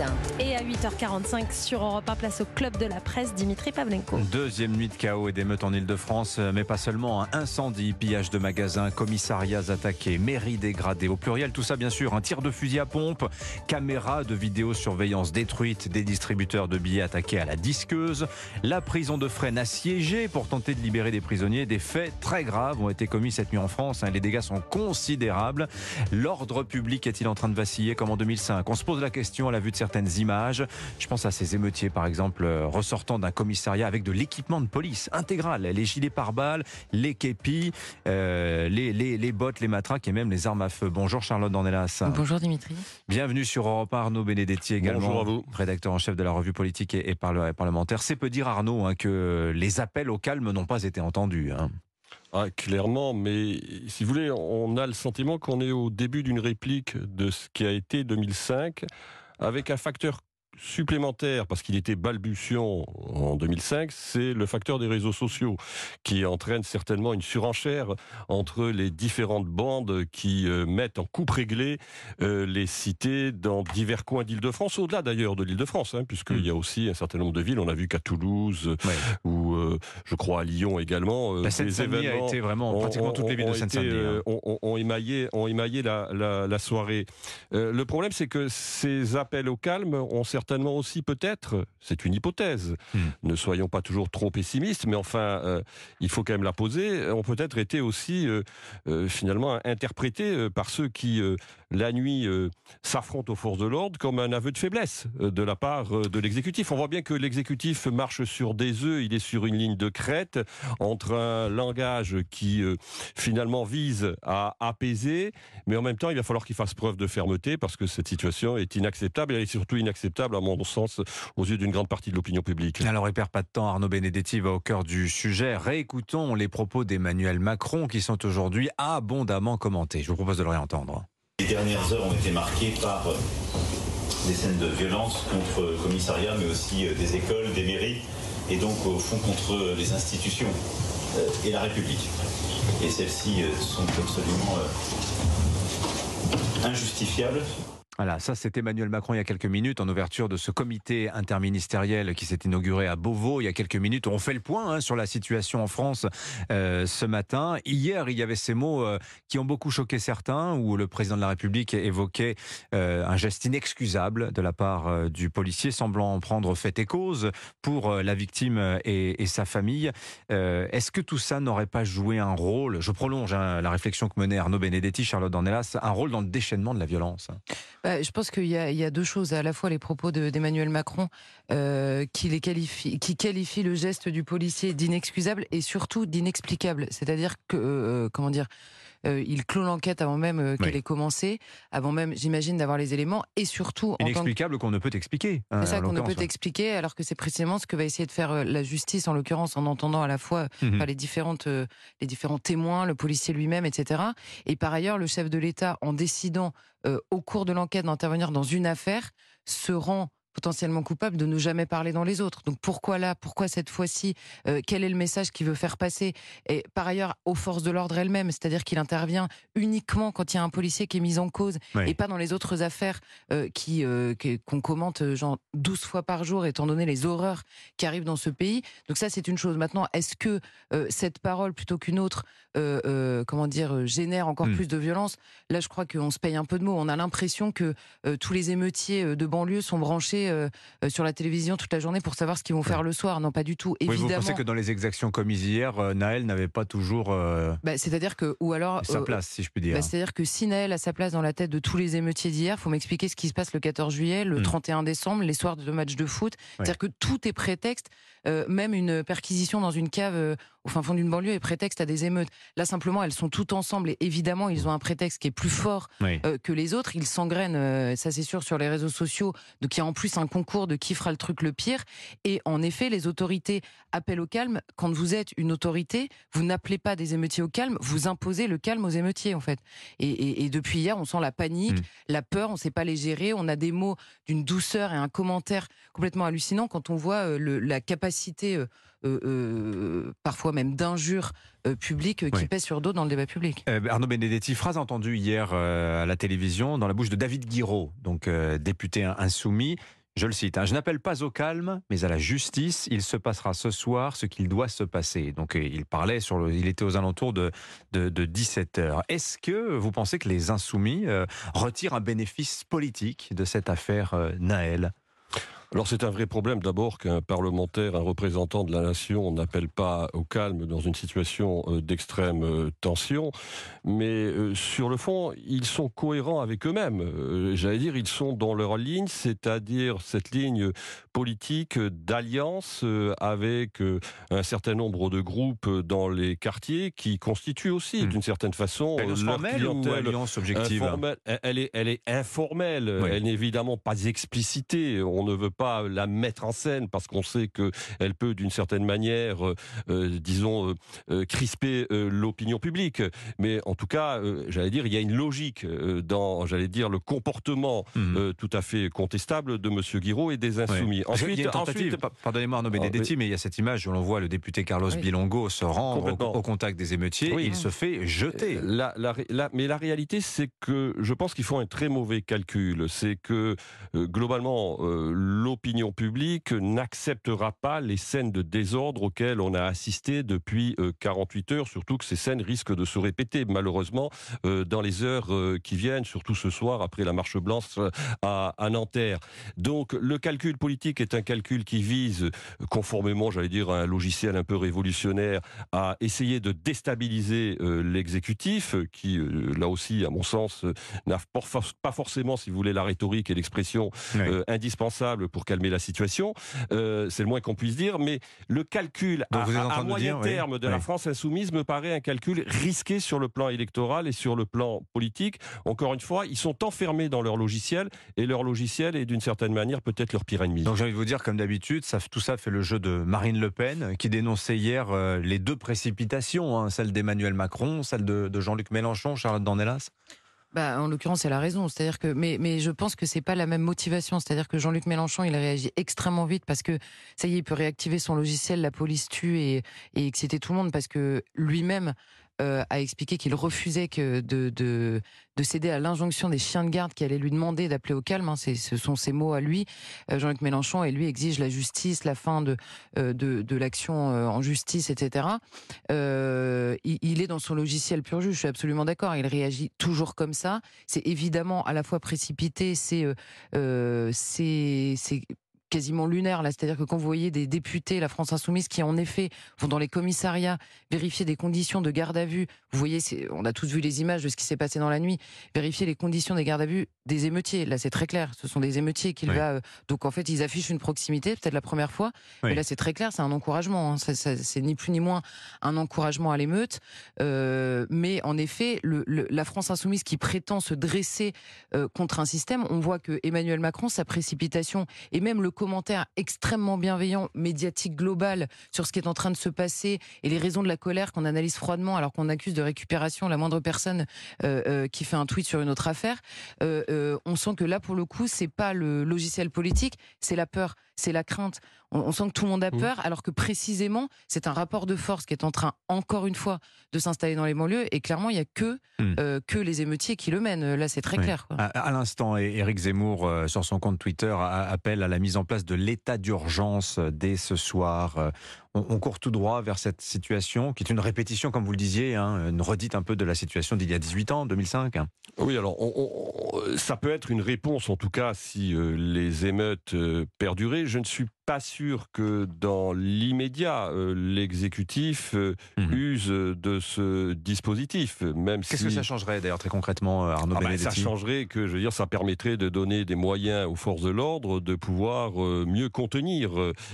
matin. Et à 8h45 sur Europe 1, place au club de la presse, Dimitri Pavlenko. Deuxième nuit de chaos et d'émeutes en Ile-de-France, mais pas seulement. Un incendie, pillage de magasins, commissariats attaqués, mairies dégradées. Au pluriel, tout ça bien sûr. Un tir de fusil à pompe, caméras de vidéosurveillance détruites, des distributeurs de billets attaqués à la disqueuse. La prison de Fresnes assiégée pour tenter de libérer des prisonniers. Des faits très graves ont été commis cette nuit en France. Hein. Les dégâts sont considérables. L'ordre public est-il en train de vaciller comme en 2005 On se pose la question à la vue de certaines images. Je pense à ces émeutiers, par exemple, euh, ressortant d'un commissariat avec de l'équipement de police intégral, les gilets pare-balles, les képis, euh, les, les, les, bottes, les matraques et même les armes à feu. Bonjour Charlotte Dornelas. Bonjour Dimitri. Bienvenue sur Europe Arnaud Benedetti également. Bonjour à vous. Rédacteur en chef de la revue politique et, parlementaire. C'est peu dire Arnaud hein, que les appels au calme n'ont pas été entendus. Hein. Ah, clairement, mais si vous voulez, on a le sentiment qu'on est au début d'une réplique de ce qui a été 2005, avec un facteur supplémentaire, parce qu'il était balbutiant en 2005, c'est le facteur des réseaux sociaux, qui entraîne certainement une surenchère entre les différentes bandes qui euh, mettent en coupe réglée euh, les cités dans divers coins d'Île-de-France, au-delà d'ailleurs de l'Île-de-France, hein, puisqu'il y a aussi un certain nombre de villes, on a vu qu'à Toulouse, ou je crois à Lyon également, la les événements a été vraiment pratiquement toutes les villes de Seine-Saint-Denis. Hein. ont, émaillé, ont émaillé la, la soirée. le problème, c'est que ces appels au calme ont certainement aussi peut-être, c'est une hypothèse, hmm. ne soyons pas toujours trop pessimistes, mais enfin, euh, il faut quand même la poser, ont peut-être été aussi euh, euh, finalement interprétés par ceux qui, la nuit, s'affrontent aux forces de l'ordre comme un aveu de faiblesse de la part de l'exécutif. On voit bien que l'exécutif marche sur des œufs, il est sur une ligne de crête entre un langage qui finalement vise à apaiser, mais en même temps, il va falloir qu'il fasse preuve de fermeté parce que cette situation est inacceptable et elle est surtout inacceptable à mon sens, aux yeux d'une grande partie de l'opinion publique. Alors, il perd pas de temps. Arnaud Benedetti va au cœur du sujet. Réécoutons les propos d'Emmanuel Macron qui sont aujourd'hui abondamment commentés. Je vous propose de le réentendre. Les dernières heures ont été marquées par euh, des scènes de violence contre le commissariat, mais aussi euh, des écoles, des mairies, et donc au fond contre les institutions euh, et la République. Et celles-ci sont absolument injustifiables. Voilà, ça c'est Emmanuel Macron il y a quelques minutes en ouverture de ce comité interministériel qui s'est inauguré à Beauvau il y a quelques minutes. On fait le point hein, sur la situation en France euh, ce matin. Hier, il y avait ces mots euh, qui ont beaucoup choqué certains, où le président de la République évoquait euh, un geste inexcusable de la part du policier, semblant prendre fait et cause pour la victime et, sa famille. Est-ce que tout ça n'aurait pas joué un rôle? Je prolonge hein, la réflexion que menait Arnaud Benedetti, Charlotte Dornelas, un rôle dans le déchaînement de la violence. Bah, je pense qu'il y, a deux choses. À la fois les propos d'Emmanuel Macron euh, qui, les qualifie, qui qualifie le geste du policier d'inexcusable et surtout d'inexplicable. C'est-à-dire que, euh, comment dire, euh, il clôt l'enquête avant même euh, qu'elle ait commencé, avant même, j'imagine, d'avoir les éléments, et surtout... Inexplicable qu'on ne peut expliquer. Hein, c'est ça qu'on ne peut expliquer, alors que c'est précisément ce que va essayer de faire euh, la justice, en l'occurrence, en entendant à la fois mhm. les, différentes, les différents témoins, le policier lui-même, etc. Et par ailleurs, le chef de l'État, en décidant au cours de l'enquête d'intervenir dans une affaire, se rend potentiellement coupable de ne jamais parler dans les autres. Donc pourquoi là Pourquoi cette fois-ci euh, Quel est le message qu'il veut faire passer? Et par ailleurs, aux forces de l'ordre elles-mêmes, c'est-à-dire qu'il intervient uniquement quand il y a un policier qui est mis en cause et pas dans les autres affaires euh, qui euh, qu'on commente genre 12 fois par jour étant donné les horreurs qui arrivent dans ce pays. Donc ça c'est une chose. Maintenant, est-ce que cette parole plutôt qu'une autre comment dire génère encore hmm. plus de violence? Là, je crois qu'on se paye un peu de mots. On a l'impression que tous les émeutiers de banlieue sont branchés euh, euh, sur la télévision toute la journée pour savoir ce qu'ils vont faire le soir. Non, pas du tout. Évidemment. vous pensez que dans les exactions commises hier, euh, Naël n'avait pas toujours. Bah, c'est-à-dire que, ou alors. Sa place, si je puis dire. Bah, c'est-à-dire que si Naël a sa place dans la tête de tous les émeutiers d'hier, faut m'expliquer ce qui se passe le 14 juillet, le 31 hmm. décembre, les soirs de matchs de foot. C'est-à-dire que tout est prétexte, même une perquisition dans une cave au fin fond d'une banlieue est prétexte à des émeutes. Là, simplement, elles sont toutes ensemble et évidemment, ils ont un prétexte qui est plus fort que les autres. Ils s'engrainent, ça c'est sûr, sur les réseaux sociaux. Donc, il y a en plus un concours de qui fera le truc le pire. Et en effet, les autorités appellent au calme. Quand vous êtes une autorité, vous n'appelez pas des émeutiers au calme, vous imposez le calme aux émeutiers, en fait. Et, depuis hier, on sent la panique, mm. la peur, on ne sait pas les gérer. On a des mots d'une douceur et un commentaire complètement hallucinant quand on voit euh, la capacité euh, parfois même d'injures publiques qui pèsent sur d'autres dans le débat public. Arnaud Benedetti, phrase entendue hier à la télévision dans la bouche de David Guiraud, donc député insoumis. Je le cite, hein, je n'appelle pas au calme, mais à la justice. Il se passera ce soir ce qu'il doit se passer. Donc euh, il parlait sur le, il était aux alentours de, de, 17 heures. Est-ce que vous pensez que les insoumis euh, retirent un bénéfice politique de cette affaire euh, Naël? Alors c'est un vrai problème d'abord qu'un parlementaire, un représentant de la nation n'appelle pas au calme dans une situation euh, d'extrême euh, tension, mais euh, sur le fond, ils sont cohérents avec eux-mêmes. J'allais dire, ils sont dans leur ligne, c'est-à-dire cette ligne politique d'alliance avec un certain nombre de groupes dans les quartiers qui constituent aussi, hmm. d'une certaine façon, leur clientèle. alliance objective? elle, est, elle est informelle, elle n'est évidemment pas explicitée. On ne veut pas la mettre en scène parce qu'on sait que elle peut d'une certaine manière, euh, euh, disons, euh, crisper l'opinion publique. Mais en tout cas, j'allais dire, il y a une logique dans, j'allais dire, le comportement mhm. tout à fait contestable de M. Guiraud et des Insoumis. Ensuite, pardonnez-moi Arnaud Benedetti, ah, mais il y a cette image où l'on voit le député Carlos Bilongo se rendre au, contact des émeutiers il se fait jeter. La, mais la réalité, c'est que je pense qu'ils font un très mauvais calcul. C'est que globalement, l'opinion publique n'acceptera pas les scènes de désordre auxquelles on a assisté depuis 48 euh, heures, surtout que ces scènes risquent de se répéter malheureusement euh, dans les heures euh, qui viennent, surtout ce soir après la marche blanche à, Nanterre. Donc le calcul politique est un calcul qui vise, conformément, j'allais dire, à un logiciel un peu révolutionnaire, à essayer de déstabiliser l'exécutif, qui, là aussi, à mon sens, n'a pas forcément, si vous voulez, la rhétorique et l'expression indispensable pour calmer la situation. Euh, c'est le moins qu'on puisse dire. Mais le calcul à, moyen terme de la France insoumise me paraît un calcul risqué sur le plan électoral et sur le plan politique. Encore une fois, ils sont enfermés dans leur logiciel et leur logiciel est d'une certaine manière peut-être leur pire ennemi. Donc j'ai envie de vous dire, comme d'habitude, ça, tout ça fait le jeu de Marine Le Pen qui dénonçait hier euh, les deux précipitations, hein, celle d'Emmanuel Macron, celle de, de Jean-Luc Mélenchon, Charlotte Dornelas. Bah, en l'occurrence, elle a raison. C'est-à-dire que, mais, mais je pense que c'est pas la même motivation. C'est-à-dire que Jean-Luc Mélenchon, il a réagi extrêmement vite parce que ça y est, il peut réactiver son logiciel, la police tue et, et exciter tout le monde parce que lui-même euh, a expliqué qu'il refusait de, de, de céder à l'injonction des chiens de garde qui allaient lui demander d'appeler au calme. Hein, ce sont ses mots à lui. Euh, Jean-Luc Mélenchon et lui exige la justice, la fin de, euh, de, l'action en justice, etc. Il, il, est dans son logiciel pur jus. Je suis absolument d'accord. Il réagit toujours comme ça. C'est évidemment à la fois précipité, c'est c'est quasiment lunaire là, c'est-à-dire que quand vous voyez des députés, la France insoumise, qui en effet vont dans les commissariats vérifier des conditions de garde à vue, vous voyez, on a tous vu les images de ce qui s'est passé dans la nuit, vérifier les conditions des gardes à vue des émeutiers. Là, c'est très clair, ce sont des émeutiers qu'il va. Euh, donc en fait, ils affichent une proximité, peut-être la première fois, mais là c'est très clair, c'est un encouragement. Hein. c'est ni plus ni moins un encouragement à l'émeute, euh, mais en effet, le, la France insoumise qui prétend se dresser euh, contre un système, on voit que Emmanuel Macron, sa précipitation et même le commentaire extrêmement bienveillant, médiatique global sur ce qui est en train de se passer et les raisons de la colère qu'on analyse froidement alors qu'on accuse de récupération la moindre personne euh, euh, qui fait un tweet sur une autre affaire. Euh, on sent que là, pour le coup, c'est pas le logiciel politique, c'est la peur, c'est la crainte. On, sent que tout le monde a mmh. peur, alors que précisément, c'est un rapport de force qui est en train, encore une fois, de s'installer dans les banlieues. Et clairement, il n'y a que, mmh. euh, que les émeutiers qui le mènent. Là, c'est très clair. À, l'instant, Éric Zemmour, euh, sur son compte Twitter, appelle à la mise en place de l'état d'urgence euh, dès ce soir. On, court tout droit vers cette situation, qui est une répétition, comme vous le disiez, hein, une redite un peu de la situation d'il y a 18 ans, 2005. Oui, alors ça peut être une réponse, en tout cas, si les émeutes perduraient. Je ne suis pas sûr que dans l'immédiat, euh, l'exécutif euh, mhm. use de ce dispositif. Même Qu'est-ce que ça changerait d'ailleurs très concrètement, euh, Arnaud ah bah, Ça changerait que, je veux dire, ça permettrait de donner des moyens aux forces de l'ordre de pouvoir mieux contenir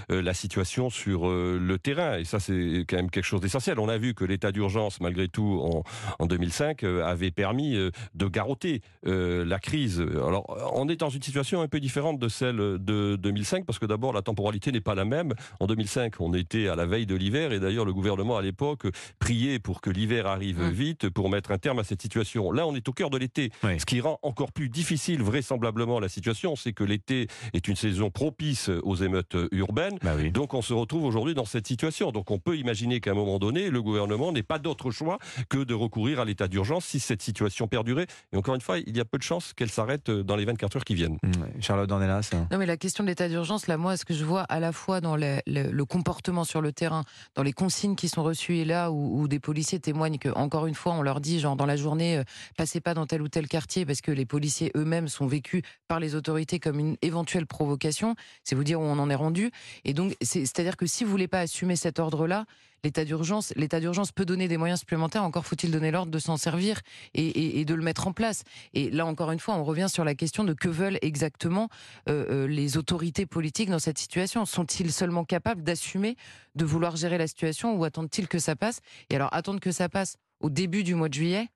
la situation sur le terrain. Et ça, c'est quand même quelque chose d'essentiel. On a vu que l'état d'urgence, malgré tout, en, en 2005, avait permis de garrotter la crise. Alors, on est dans une situation un peu différente de celle de 2005, parce que d'abord, la temporalité n'est pas la même. En 2005, on était à la veille de l'hiver et d'ailleurs le gouvernement à l'époque priait pour que l'hiver arrive mmh. vite pour mettre un terme à cette situation. Là, on est au cœur de l'été. Ce qui rend encore plus difficile vraisemblablement la situation, c'est que l'été est une saison propice aux émeutes urbaines. Bah Donc on se retrouve aujourd'hui dans cette cette situation. Donc on peut imaginer qu'à un moment donné, le gouvernement n'ait pas d'autre choix que de recourir à l'état d'urgence si cette situation perdurait. Et encore une fois, il y a peu de chances qu'elle s'arrête dans les 24 heures qui viennent. Mmh, Charlotte Dornelas. Non, mais la question de l'état d'urgence, là, moi, ce que je vois à la fois dans le, comportement sur le terrain, dans les consignes qui sont reçues et là où, où, des policiers témoignent que, encore une fois, on leur dit, genre, dans la journée, euh, passez pas dans tel ou tel quartier parce que les policiers eux-mêmes sont vécus par les autorités comme une éventuelle provocation. C'est vous dire où on en est rendu. Et donc, c'est-à-dire que si vous voulez pas assumer cet ordre-là, l'état d'urgence, l'état d'urgence peut donner des moyens supplémentaires. Encore faut-il donner l'ordre de s'en servir et, de le mettre en place. Et là, encore une fois, on revient sur la question de que veulent exactement euh, euh, les autorités politiques dans cette situation. Sont-ils seulement capables d'assumer, de vouloir gérer la situation, ou attendent-ils que ça passe? Et alors, attendre que ça passe au début du mois de juillet,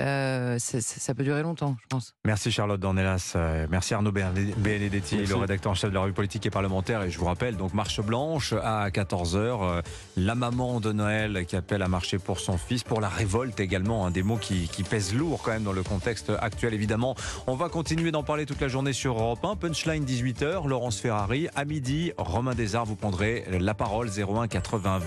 euh, ça peut durer longtemps, je pense. Merci Charlotte Dornelas, euh, merci Arnaud Benedetti, le rédacteur en chef de la revue politique et parlementaire. Et je vous rappelle, donc marche blanche à 14h, euh, la maman de Noël qui appelle à marcher pour son fils, pour la révolte également, un des mots qui, qui pèsent lourd quand même dans le contexte actuel évidemment. On va continuer d'en parler toute la journée sur Europe 1. Punchline 18h, Laurence Ferrari, à midi, Romain Desarts, vous prendrez la parole 01 80 20